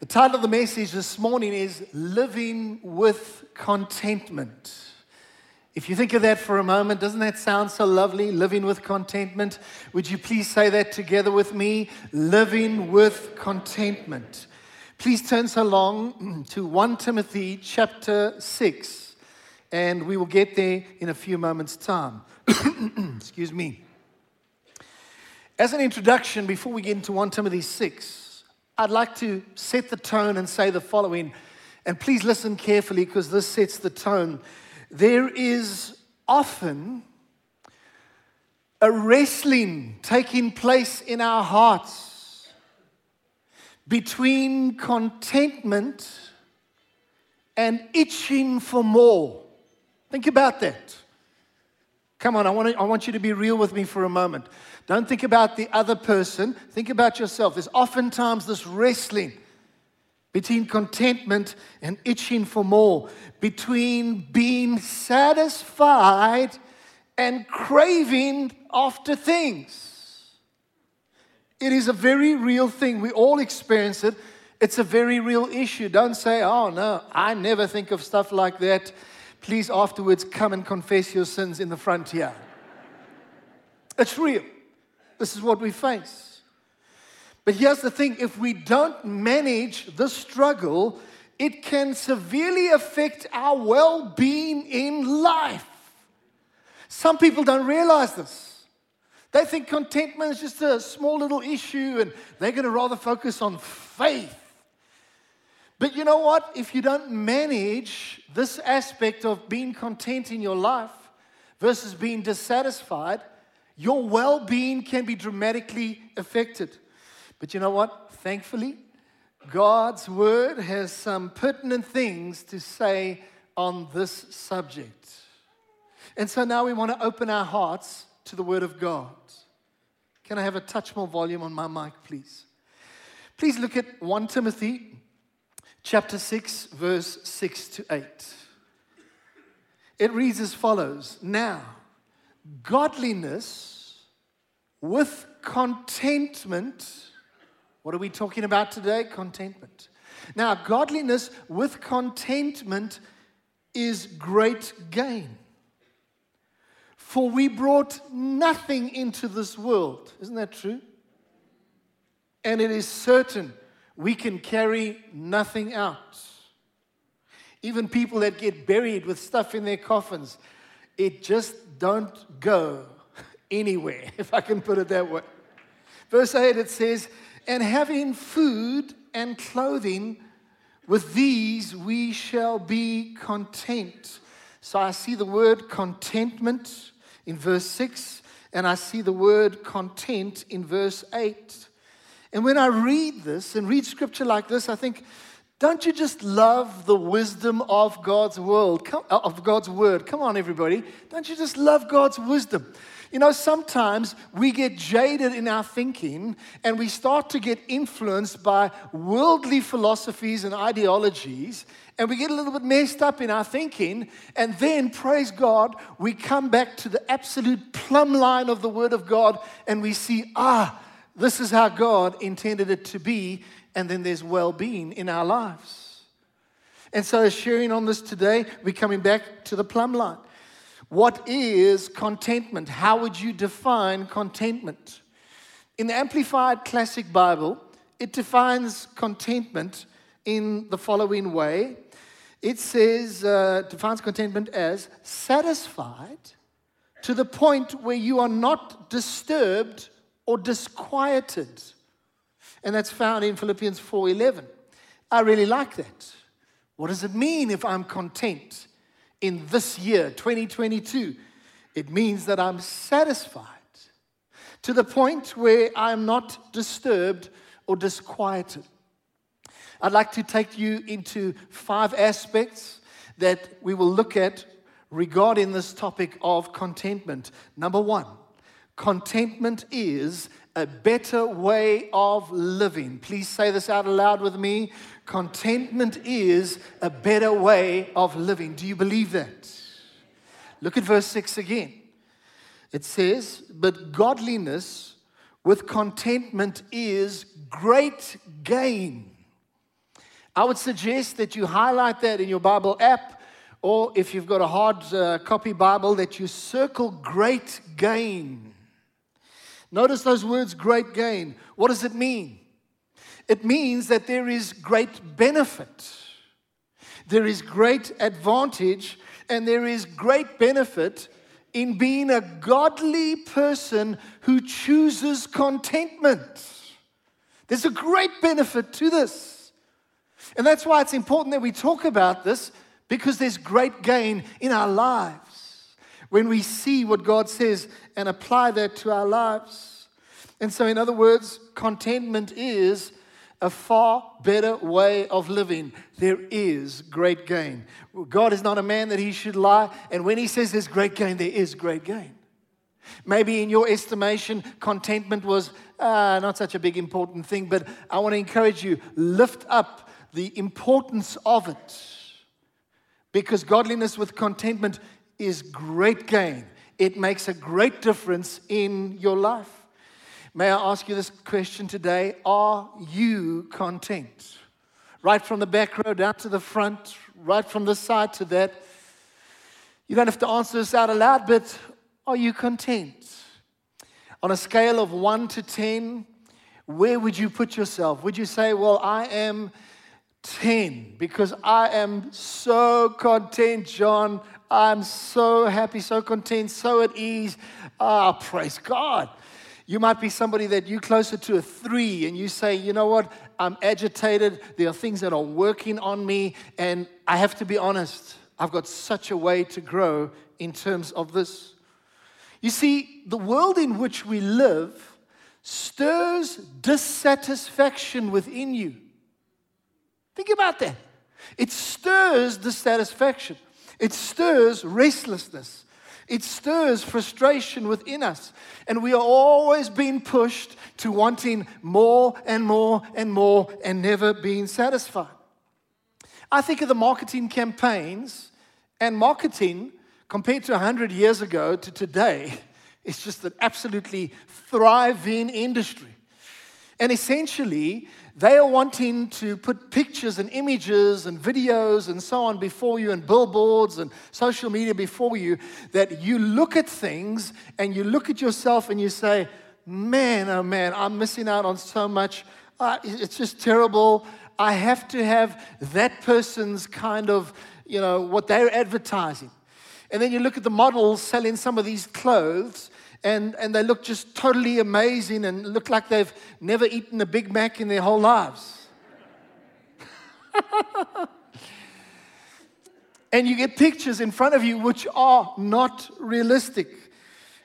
The title of the message this morning is Living with Contentment. If you think of that for a moment, doesn't that sound so lovely? Living with contentment. Would you please say that together with me? Living with contentment. Please turn so long to 1 Timothy chapter 6, and we will get there in a few moments' time. Excuse me. As an introduction, before we get into 1 Timothy 6, I'd like to set the tone and say the following. And please listen carefully because this sets the tone. There is often a wrestling taking place in our hearts between contentment and itching for more. Think about that. Come on, I want, to, I want you to be real with me for a moment. Don't think about the other person, think about yourself. There's oftentimes this wrestling between contentment and itching for more, between being satisfied and craving after things. It is a very real thing. We all experience it. It's a very real issue. Don't say, oh no, I never think of stuff like that. Please, afterwards, come and confess your sins in the front. It's real. This is what we face. But here's the thing if we don't manage the struggle, it can severely affect our well being in life. Some people don't realize this. They think contentment is just a small little issue and they're going to rather focus on faith. But you know what? If you don't manage this aspect of being content in your life versus being dissatisfied, your well being can be dramatically affected. But you know what? Thankfully, God's word has some pertinent things to say on this subject. And so now we want to open our hearts to the word of God. Can I have a touch more volume on my mic, please? Please look at 1 Timothy chapter 6 verse 6 to 8. It reads as follows: Now godliness with contentment. What are we talking about today? Contentment. Now, godliness with contentment is great gain. For we brought nothing into this world. Isn't that true? And it is certain we can carry nothing out. Even people that get buried with stuff in their coffins, it just don't go anywhere, if I can put it that way. Verse 8 it says, And having food and clothing, with these we shall be content. So I see the word contentment in verse 6, and I see the word content in verse 8. And when I read this and read scripture like this, I think, don't you just love the wisdom of God's world, uh, of God's word? Come on, everybody. Don't you just love God's wisdom? You know, sometimes we get jaded in our thinking and we start to get influenced by worldly philosophies and ideologies, and we get a little bit messed up in our thinking. And then, praise God, we come back to the absolute plumb line of the Word of God and we see, ah, this is how God intended it to be and then there's well being in our lives. And so, sharing on this today, we're coming back to the plumb line. What is contentment? How would you define contentment? In the Amplified Classic Bible, it defines contentment in the following way it says, uh, defines contentment as satisfied to the point where you are not disturbed or disquieted and that's found in Philippians 4:11. I really like that. What does it mean if I'm content in this year, 2022? It means that I'm satisfied to the point where I'm not disturbed or disquieted. I'd like to take you into five aspects that we will look at regarding this topic of contentment. Number one, contentment is a better way of living. Please say this out loud with me. Contentment is a better way of living. Do you believe that? Look at verse 6 again. It says, But godliness with contentment is great gain. I would suggest that you highlight that in your Bible app, or if you've got a hard uh, copy Bible, that you circle great gain. Notice those words, great gain. What does it mean? It means that there is great benefit, there is great advantage, and there is great benefit in being a godly person who chooses contentment. There's a great benefit to this. And that's why it's important that we talk about this because there's great gain in our lives when we see what God says and apply that to our lives. And so, in other words, contentment is a far better way of living. There is great gain. God is not a man that he should lie. And when he says there's great gain, there is great gain. Maybe in your estimation, contentment was uh, not such a big important thing, but I want to encourage you lift up the importance of it. Because godliness with contentment is great gain. It makes a great difference in your life. May I ask you this question today? Are you content? Right from the back row down to the front, right from this side to that. You don't have to answer this out aloud, but are you content? On a scale of 1 to 10, where would you put yourself? Would you say, Well, I am 10 because I am so content, John. I'm so happy, so content, so at ease. Ah, oh, praise God. You might be somebody that you're closer to a three and you say, you know what, I'm agitated. There are things that are working on me, and I have to be honest. I've got such a way to grow in terms of this. You see, the world in which we live stirs dissatisfaction within you. Think about that. It stirs dissatisfaction, it stirs restlessness, it stirs frustration within us. And we are always being pushed to wanting more and more and more and never being satisfied. I think of the marketing campaigns, and marketing compared to 100 years ago to today is just an absolutely thriving industry. And essentially, they are wanting to put pictures and images and videos and so on before you, and billboards and social media before you, that you look at things and you look at yourself and you say, Man, oh man, I'm missing out on so much. Uh, it's just terrible. I have to have that person's kind of, you know, what they're advertising. And then you look at the models selling some of these clothes, and, and they look just totally amazing and look like they've never eaten a Big Mac in their whole lives. and you get pictures in front of you which are not realistic.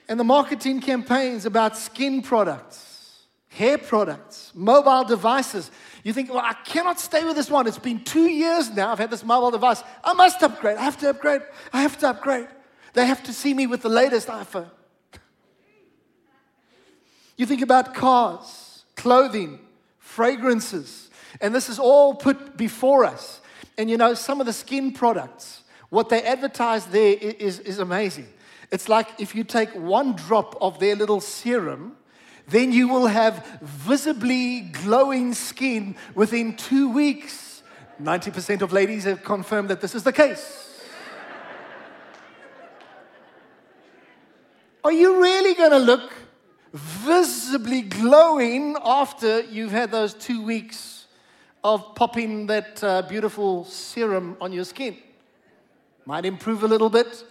And the marketing campaigns about skin products, hair products, mobile devices. You think, well, I cannot stay with this one. It's been two years now. I've had this mobile device. I must upgrade. I have to upgrade. I have to upgrade. They have to see me with the latest iPhone. You think about cars, clothing, fragrances, and this is all put before us. And you know, some of the skin products, what they advertise there is, is amazing. It's like if you take one drop of their little serum, then you will have visibly glowing skin within two weeks. 90% of ladies have confirmed that this is the case. Are you really going to look visibly glowing after you've had those two weeks of popping that uh, beautiful serum on your skin. Might improve a little bit,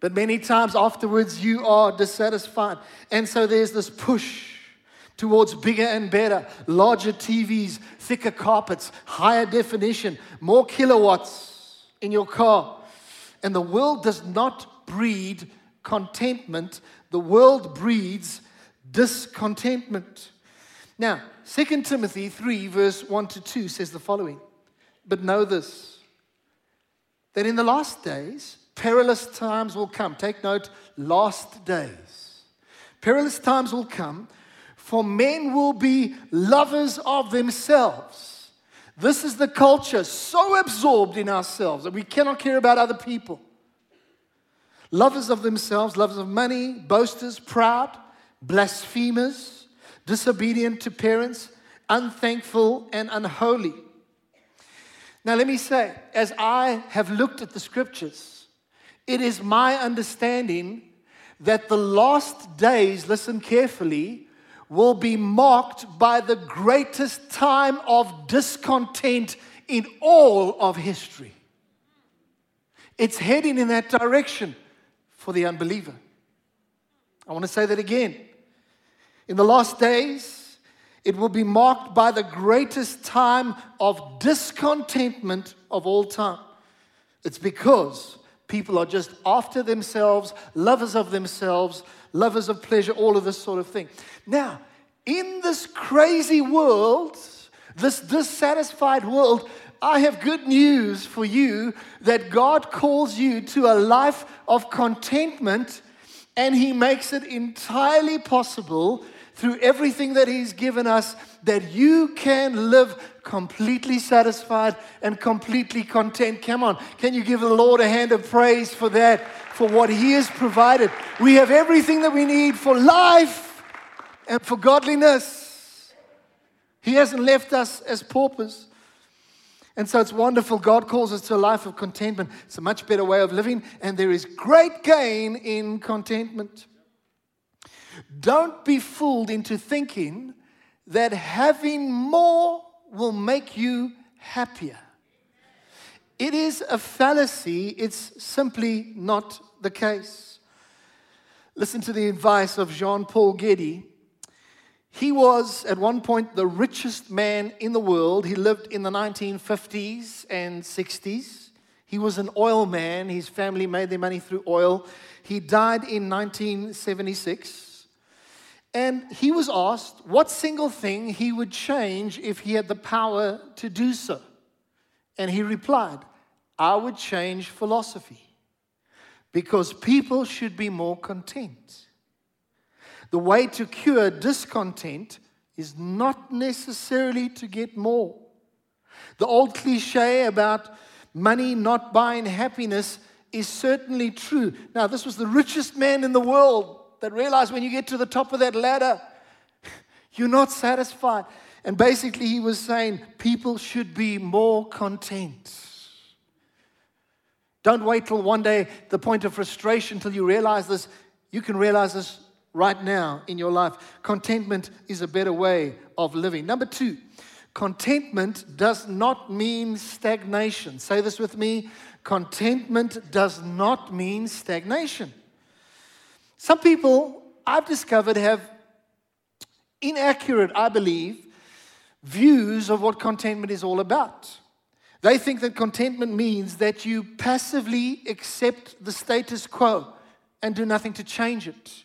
but many times afterwards you are dissatisfied. And so there's this push towards bigger and better, larger TVs, thicker carpets, higher definition, more kilowatts in your car. And the world does not breed contentment, the world breeds discontentment. Now, 2 Timothy 3, verse 1 to 2 says the following But know this, that in the last days, perilous times will come. Take note, last days. Perilous times will come, for men will be lovers of themselves. This is the culture so absorbed in ourselves that we cannot care about other people lovers of themselves, lovers of money, boasters, proud, blasphemers, disobedient to parents, unthankful, and unholy. Now, let me say, as I have looked at the scriptures, it is my understanding that the last days, listen carefully, will be marked by the greatest time of discontent in all of history. It's heading in that direction for the unbeliever. I want to say that again. In the last days, it will be marked by the greatest time of discontentment of all time. It's because people are just after themselves, lovers of themselves, lovers of pleasure, all of this sort of thing. Now, in this crazy world, this dissatisfied world, I have good news for you that God calls you to a life of contentment and He makes it entirely possible through everything that He's given us that you can live completely satisfied and completely content. Come on, can you give the Lord a hand of praise for that, for what He has provided? We have everything that we need for life and for godliness. He hasn't left us as paupers. And so it's wonderful. God calls us to a life of contentment. It's a much better way of living, and there is great gain in contentment. Don't be fooled into thinking that having more will make you happier. It is a fallacy, it's simply not the case. Listen to the advice of Jean Paul Getty. He was at one point the richest man in the world. He lived in the 1950s and 60s. He was an oil man. His family made their money through oil. He died in 1976. And he was asked what single thing he would change if he had the power to do so. And he replied, I would change philosophy because people should be more content. The way to cure discontent is not necessarily to get more. The old cliche about money not buying happiness is certainly true. Now, this was the richest man in the world that realized when you get to the top of that ladder, you're not satisfied. And basically, he was saying people should be more content. Don't wait till one day, the point of frustration, till you realize this. You can realize this right now in your life. Contentment is a better way of living. Number two, contentment does not mean stagnation. Say this with me contentment does not mean stagnation. Some people I've discovered have inaccurate, I believe, views of what contentment is all about. They think that contentment means that you passively accept the status quo and do nothing to change it.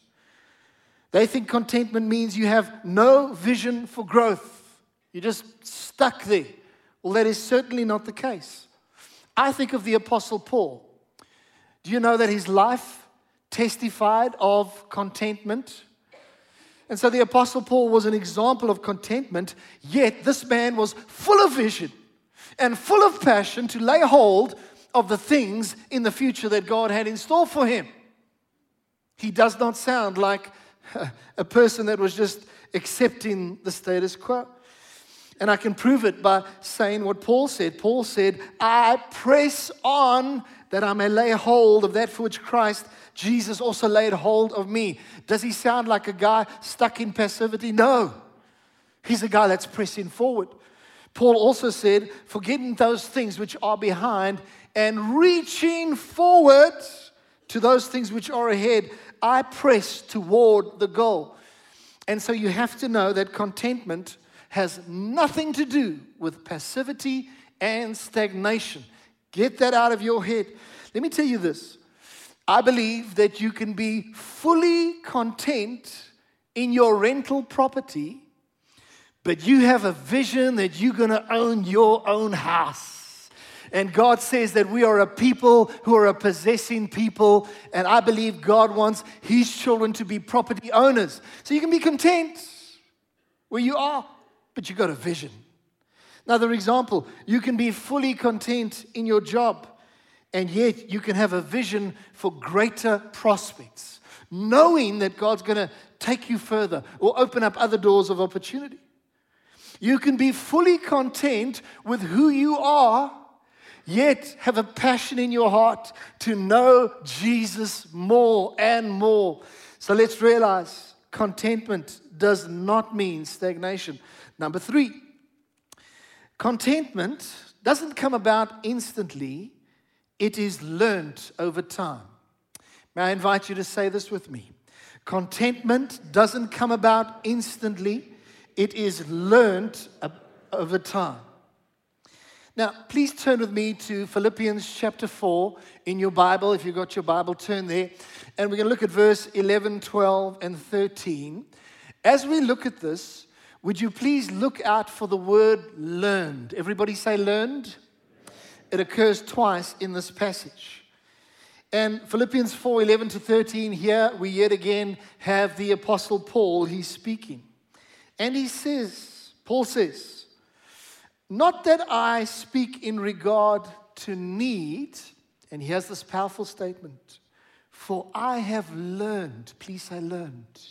They think contentment means you have no vision for growth. You're just stuck there. Well, that is certainly not the case. I think of the Apostle Paul. Do you know that his life testified of contentment? And so the Apostle Paul was an example of contentment, yet this man was full of vision and full of passion to lay hold of the things in the future that God had in store for him. He does not sound like a person that was just accepting the status quo. And I can prove it by saying what Paul said. Paul said, I press on that I may lay hold of that for which Christ Jesus also laid hold of me. Does he sound like a guy stuck in passivity? No. He's a guy that's pressing forward. Paul also said, forgetting those things which are behind and reaching forward to those things which are ahead. I press toward the goal. And so you have to know that contentment has nothing to do with passivity and stagnation. Get that out of your head. Let me tell you this I believe that you can be fully content in your rental property, but you have a vision that you're going to own your own house. And God says that we are a people who are a possessing people. And I believe God wants His children to be property owners. So you can be content where you are, but you've got a vision. Another example, you can be fully content in your job, and yet you can have a vision for greater prospects, knowing that God's going to take you further or open up other doors of opportunity. You can be fully content with who you are yet have a passion in your heart to know Jesus more and more. So let's realize contentment does not mean stagnation. Number three, contentment doesn't come about instantly, it is learned over time. May I invite you to say this with me? Contentment doesn't come about instantly, it is learned uh, over time. Now, please turn with me to Philippians chapter 4 in your Bible. If you've got your Bible, turn there. And we're going to look at verse 11, 12, and 13. As we look at this, would you please look out for the word learned? Everybody say learned. It occurs twice in this passage. And Philippians 4 11 to 13, here we yet again have the Apostle Paul, he's speaking. And he says, Paul says, not that I speak in regard to need, and he has this powerful statement for I have learned, please I learned.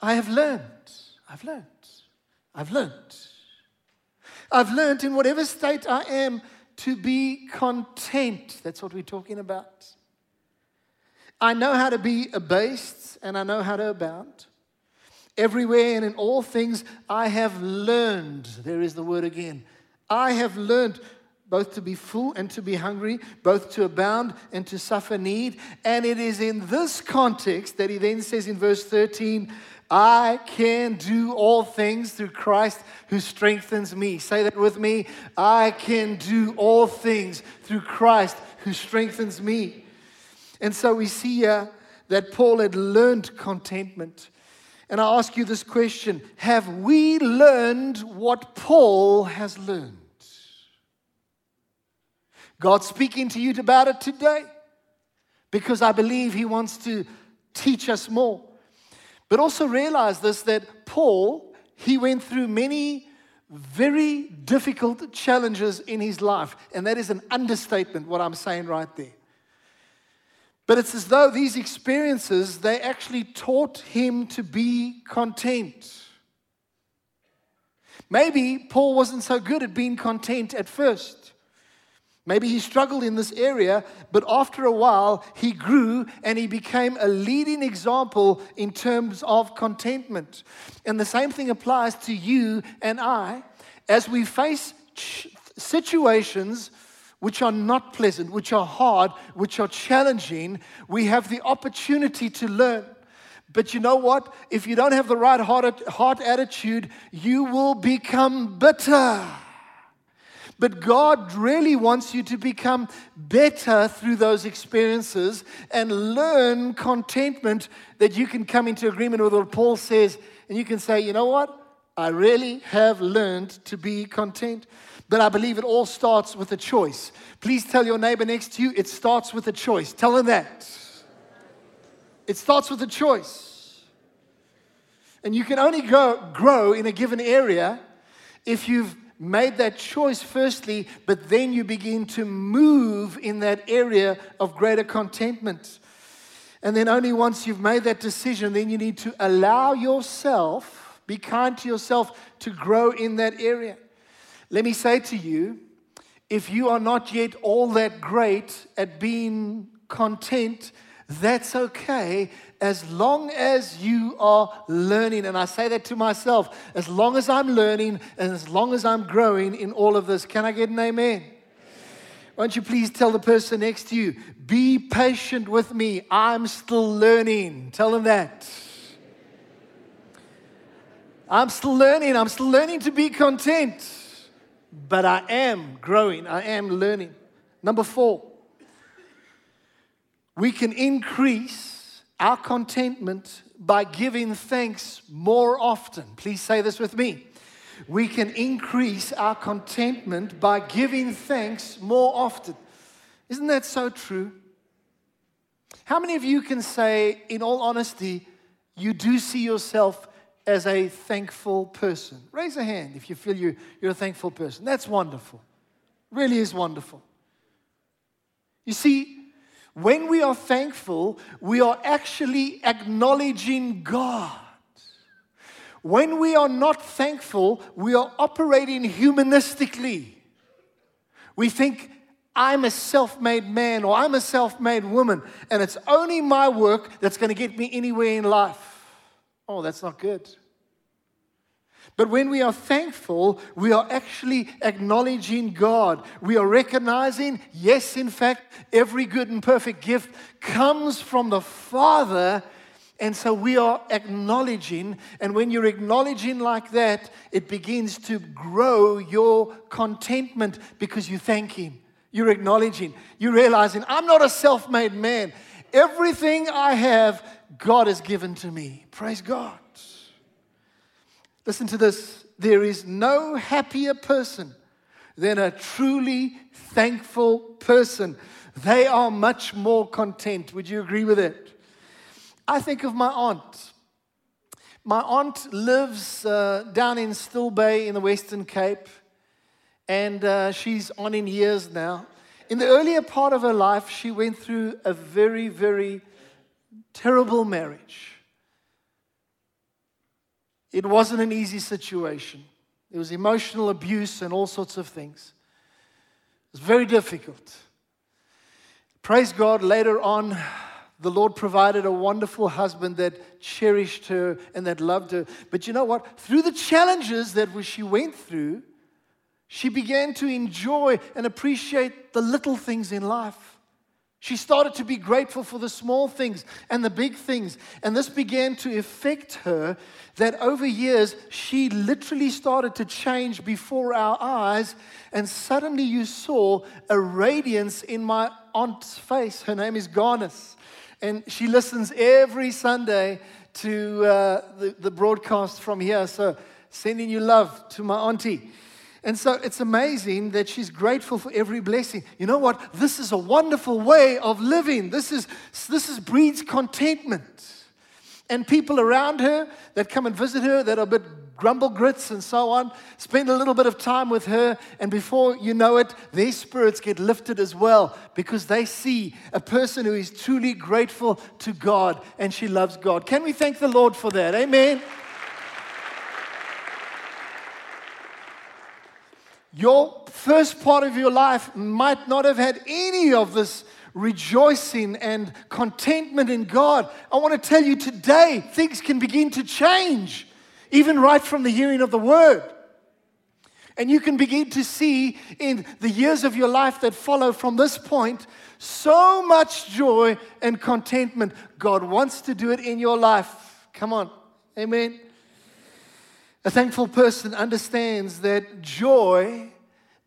I have learned, I've learned, I've learned. I've learned in whatever state I am to be content. That's what we're talking about. I know how to be abased and I know how to abound. Everywhere and in all things, I have learned. There is the word again. I have learned both to be full and to be hungry, both to abound and to suffer need. And it is in this context that he then says in verse 13, I can do all things through Christ who strengthens me. Say that with me. I can do all things through Christ who strengthens me. And so we see here that Paul had learned contentment. And I ask you this question Have we learned what Paul has learned? God's speaking to you about it today because I believe He wants to teach us more. But also realize this that Paul, he went through many very difficult challenges in his life. And that is an understatement, what I'm saying right there. But it's as though these experiences, they actually taught him to be content. Maybe Paul wasn't so good at being content at first. Maybe he struggled in this area, but after a while, he grew and he became a leading example in terms of contentment. And the same thing applies to you and I as we face situations which are not pleasant, which are hard, which are challenging, we have the opportunity to learn. But you know what? If you don't have the right heart, heart attitude, you will become bitter. But God really wants you to become better through those experiences and learn contentment that you can come into agreement with what Paul says. And you can say, you know what? I really have learned to be content. But I believe it all starts with a choice. Please tell your neighbor next to you, it starts with a choice. Tell them that. It starts with a choice. And you can only grow in a given area if you've made that choice firstly, but then you begin to move in that area of greater contentment. And then only once you've made that decision, then you need to allow yourself, be kind to yourself, to grow in that area. Let me say to you if you are not yet all that great at being content, that's okay as long as you are learning. And I say that to myself as long as I'm learning and as long as I'm growing in all of this. Can I get an amen? Won't you please tell the person next to you, be patient with me. I'm still learning. Tell them that. I'm still learning. I'm still learning to be content but I am growing, I am learning. Number four, we can increase our contentment by giving thanks more often. Please say this with me. We can increase our contentment by giving thanks more often. Isn't that so true? How many of you can say, in all honesty, you do see yourself as a thankful person? Raise a hand if you feel you, you're a thankful person. That's wonderful. Really is wonderful. You see, when we are thankful, we are actually acknowledging God. When we are not thankful, we are operating humanistically. We think I'm a self made man or I'm a self made woman, and it's only my work that's going to get me anywhere in life. Oh, that's not good. But when we are thankful, we are actually acknowledging God. We are recognizing, yes, in fact, every good and perfect gift comes from the Father. And so we are acknowledging, and when you're acknowledging like that, it begins to grow your contentment because you thank Him. You're acknowledging, you're realizing, I'm not a self made man. Everything I have, God has given to me. Praise God. Listen to this. There is no happier person than a truly thankful person. They are much more content. Would you agree with it? I think of my aunt. My aunt lives uh, down in Still Bay in the Western Cape and uh, she's on in years now. In the earlier part of her life, she went through a very, very terrible marriage. It wasn't an easy situation. There was emotional abuse and all sorts of things. It was very difficult. Praise God, later on, the Lord provided a wonderful husband that cherished her and that loved her. But you know what? Through the challenges that she went through, she began to enjoy and appreciate the little things in life. She started to be grateful for the small things and the big things. And this began to affect her that over years, she literally started to change before our eyes. And suddenly you saw a radiance in my aunt's face. Her name is Garnis. And she listens every Sunday to uh, the, the broadcast from here. So sending you love to my auntie. And so it's amazing that she's grateful for every blessing. You know what? This is a wonderful way of living. This is this is breeds contentment. And people around her that come and visit her that are a bit grumble grits and so on, spend a little bit of time with her, and before you know it, their spirits get lifted as well because they see a person who is truly grateful to God and she loves God. Can we thank the Lord for that? Amen. Your first part of your life might not have had any of this rejoicing and contentment in God. I want to tell you today, things can begin to change, even right from the hearing of the word. And you can begin to see in the years of your life that follow from this point so much joy and contentment. God wants to do it in your life. Come on. Amen. A thankful person understands that joy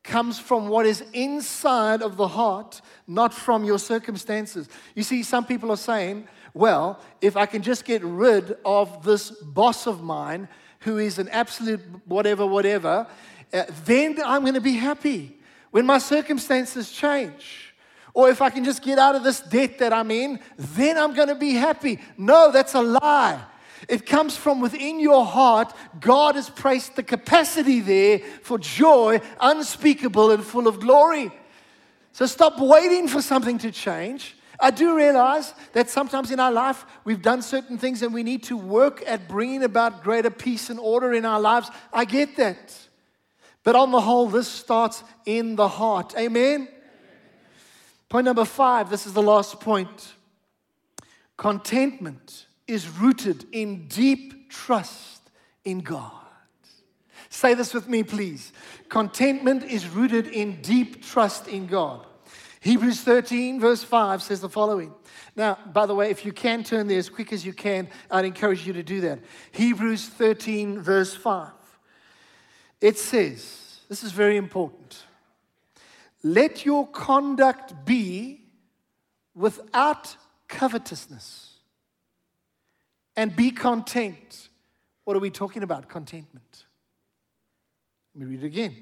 comes from what is inside of the heart, not from your circumstances. You see, some people are saying, well, if I can just get rid of this boss of mine who is an absolute whatever, whatever, uh, then I'm going to be happy when my circumstances change. Or if I can just get out of this debt that I'm in, then I'm going to be happy. No, that's a lie. It comes from within your heart. God has placed the capacity there for joy, unspeakable and full of glory. So stop waiting for something to change. I do realize that sometimes in our life we've done certain things and we need to work at bringing about greater peace and order in our lives. I get that. But on the whole, this starts in the heart. Amen? Point number five this is the last point contentment is rooted in deep trust in God. Say this with me, please. Contentment is rooted in deep trust in God. Hebrews 13, verse 5 says the following. Now, by the way, if you can turn there as quick as you can, I'd encourage you to do that. Hebrews 13, verse 5. It says, this is very important. Let your conduct be without covetousness and be content. What are we talking about? Contentment. Let me read it again.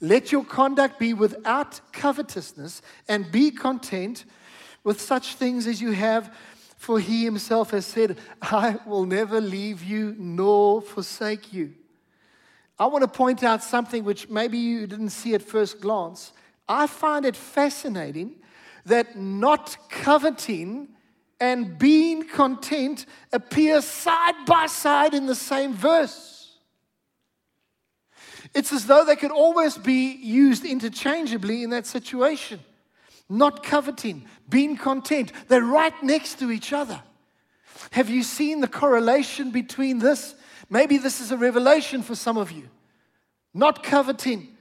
Let your conduct be without covetousness and be content with such things as you have, for he himself has said, I will never leave you nor forsake you. I want to point out something which maybe you didn't see at first glance. I find it fascinating that not coveting and being content appear side by side in the same verse. It's as though they could almost be used interchangeably in that situation. Not coveting, being content. They're right next to each other. Have you seen the correlation between this? Maybe this is a revelation for some of you. Not coveting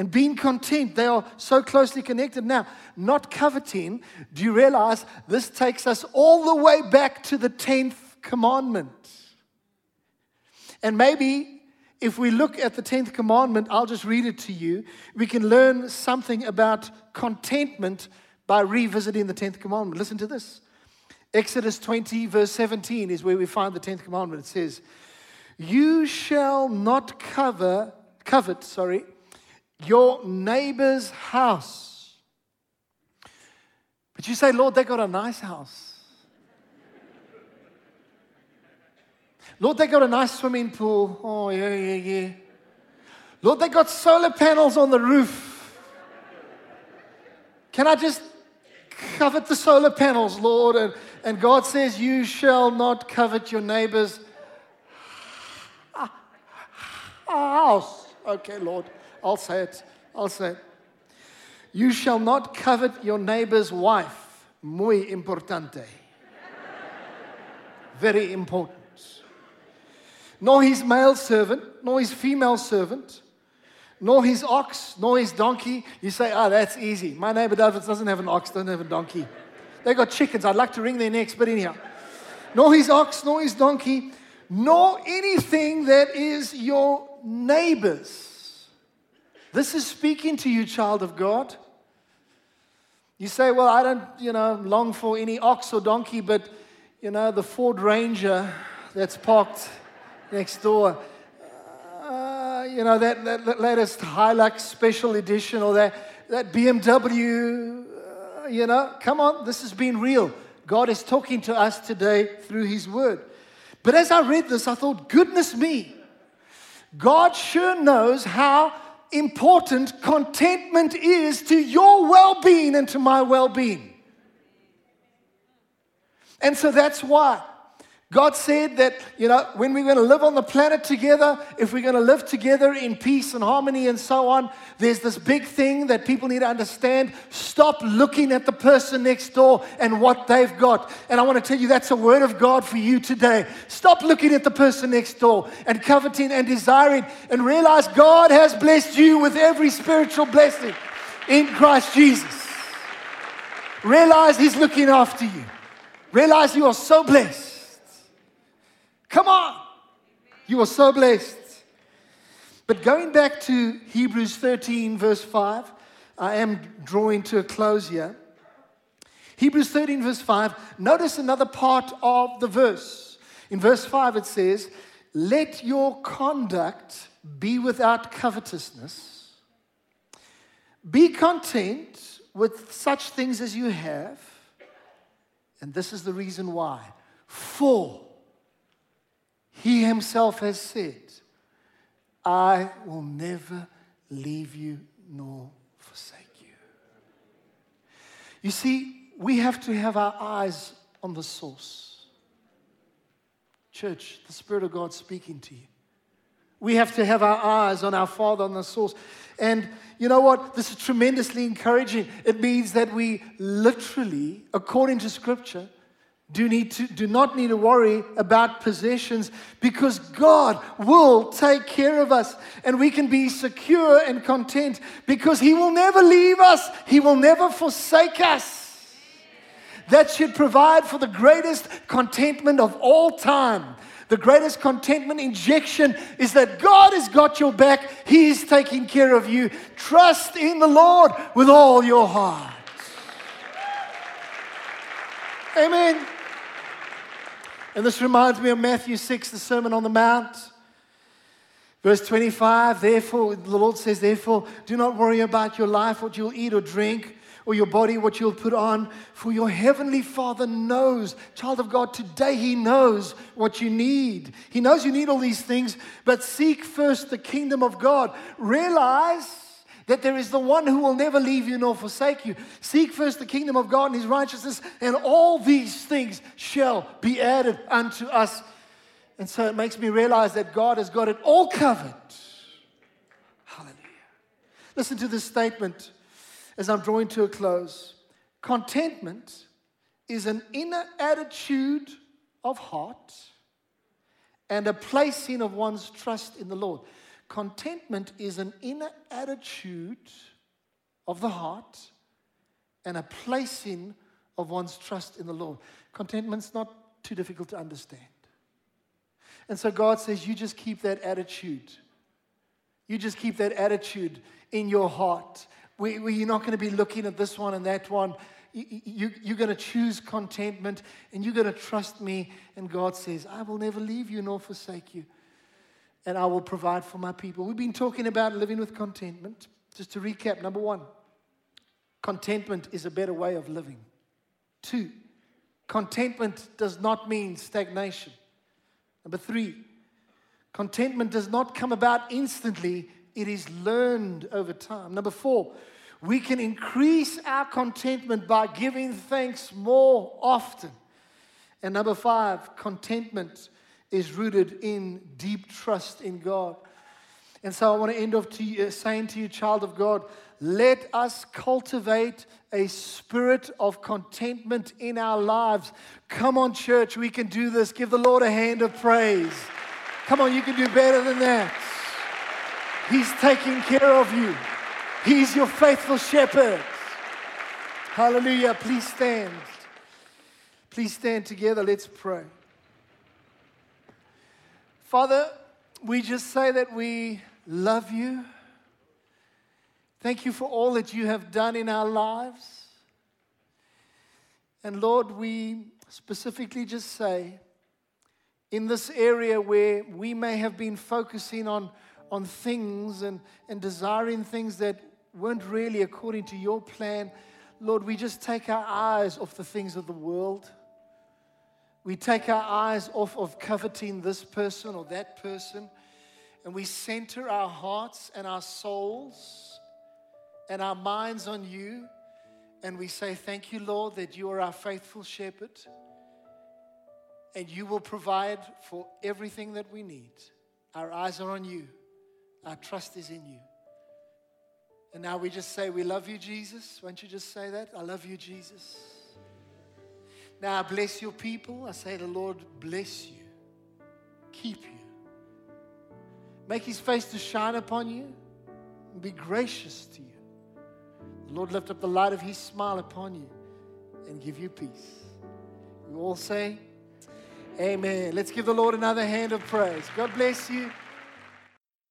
and being content, they are so closely connected. Now, not coveting, do you realize this takes us all the way back to the 10th commandment? And maybe if we look at the 10th commandment, I'll just read it to you. We can learn something about contentment by revisiting the 10th commandment. Listen to this. Exodus 20, verse 17 is where we find the 10th commandment. It says, You shall not cover, covet, sorry, your neighbor's house. But you say, Lord, they got a nice house. Lord, they got a nice swimming pool. Oh, yeah, yeah, yeah. Lord, they got solar panels on the roof. Can I just covet the solar panels, Lord? And, and God says, You shall not covet your neighbor's house. Okay, Lord, I'll say it. I'll say it. You shall not covet your neighbor's wife. Muy importante. Very important nor his male servant, nor his female servant, nor his ox, nor his donkey. You say, oh, that's easy. My neighbor doesn't have an ox, doesn't have a donkey. They got chickens. I'd like to wring their necks, but anyhow. Nor his ox, nor his donkey, nor anything that is your neighbor's. This is speaking to you, child of God. You say, well, I don't, you know, long for any ox or donkey, but, you know, the Ford Ranger that's parked next door. Uh, you know, that, that, that, latest Hilux special edition or that, that BMW, uh, you know, come on, this has been real. God is talking to us today through His Word. But as I read this, I thought, goodness me, God sure knows how important contentment is to your well being and to my well being. And so that's why God said that, you know, when we're going to live on the planet together, if we're going to live together in peace and harmony and so on, there's this big thing that people need to understand. Stop looking at the person next door and what they've got. And I want to tell you that's a word of God for you today. Stop looking at the person next door and coveting and desiring and realize God has blessed you with every spiritual blessing in Christ Jesus. Realize He's looking after you. Realize you are so blessed. Come on. You are so blessed. But going back to Hebrews 13, verse 5, I am drawing to a close here. Hebrews 13, verse 5, notice another part of the verse. In verse 5, it says, Let your conduct be without covetousness. Be content with such things as you have. And this is the reason why. For he himself has said, I will never leave you nor forsake you. You see, we have to have our eyes on the source. Church, the Spirit of God speaking to you. We have to have our eyes on our Father, on the source. And you know what? This is tremendously encouraging. It means that we literally, according to Scripture, do, need to, do not need to worry about possessions because God will take care of us and we can be secure and content because He will never leave us, He will never forsake us. That should provide for the greatest contentment of all time. The greatest contentment injection is that God has got your back, He's taking care of you. Trust in the Lord with all your heart. Amen. And this reminds me of Matthew 6, the Sermon on the Mount. Verse 25, therefore, the Lord says, therefore, do not worry about your life, what you'll eat or drink, or your body, what you'll put on, for your heavenly Father knows. Child of God, today He knows what you need. He knows you need all these things, but seek first the kingdom of God. Realize that there is the one who will never leave you nor forsake you. Seek first the kingdom of God and his righteousness, and all these things shall be added unto us. And so it makes me realize that God has got it all covered. Hallelujah. Listen to this statement as I'm drawing to a close. Contentment is an inner attitude of heart and a placing of one's trust in the Lord. Contentment is an inner attitude of the heart and a placing of one's trust in the Lord. Contentment's not too difficult to understand. And so God says, You just keep that attitude. You just keep that attitude in your heart where, you're not going to be looking at this one and that one. You, you're going to choose contentment and you're going to trust me. And God says, I will never leave you nor forsake you. And I will provide for my people. We've been talking about living with contentment. Just to recap number one, contentment is a better way of living. Two, contentment does not mean stagnation. Number three, contentment does not come about instantly, it is learned over time. Number four, we can increase our contentment by giving thanks more often. And number five, contentment is rooted in deep trust in God. And so I want to end off to you, uh, saying to you, child of God, let us cultivate a spirit of contentment in our lives. Come on, church, we can do this. Give the Lord a hand of praise. Come on, you can do better than that. He's taking care of you, He's your faithful shepherd. Hallelujah. Please stand. Please stand together. Let's pray. Father, we just say that we love you. Thank you for all that you have done in our lives. And Lord, we specifically just say, in this area where we may have been focusing on, on things and, and desiring things that weren't really according to your plan, Lord, we just take our eyes off the things of the world. We take our eyes off of coveting this person or that person, and we center our hearts and our souls and our minds on you. And we say, Thank you, Lord, that you are our faithful shepherd and you will provide for everything that we need. Our eyes are on you, our trust is in you. And now we just say, We love you, Jesus. Won't you just say that? I love you, Jesus. Now I bless your people. I say, The Lord bless you, keep you, make his face to shine upon you, and be gracious to you. The Lord, lift up the light of His smile upon you and give you peace. We all say, Amen. Let's give the Lord another hand of praise. God bless you.